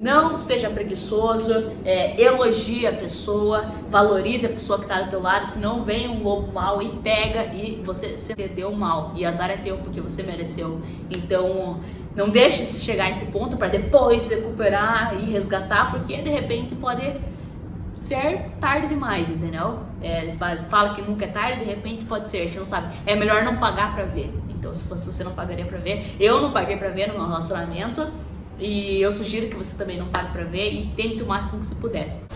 Não seja preguiçoso, é, elogie a pessoa, valorize a pessoa que está do teu lado, senão vem um lobo mal e pega e você se deu mal. E azar é teu porque você mereceu. Então, não deixe chegar a esse ponto para depois recuperar e resgatar, porque de repente pode ser tarde demais, entendeu? É, fala que nunca é tarde, de repente pode ser, a gente não sabe. É melhor não pagar para ver. Então, se fosse você, não pagaria para ver. Eu não paguei para ver no meu relacionamento. E eu sugiro que você também não pague para ver e tente o máximo que se puder.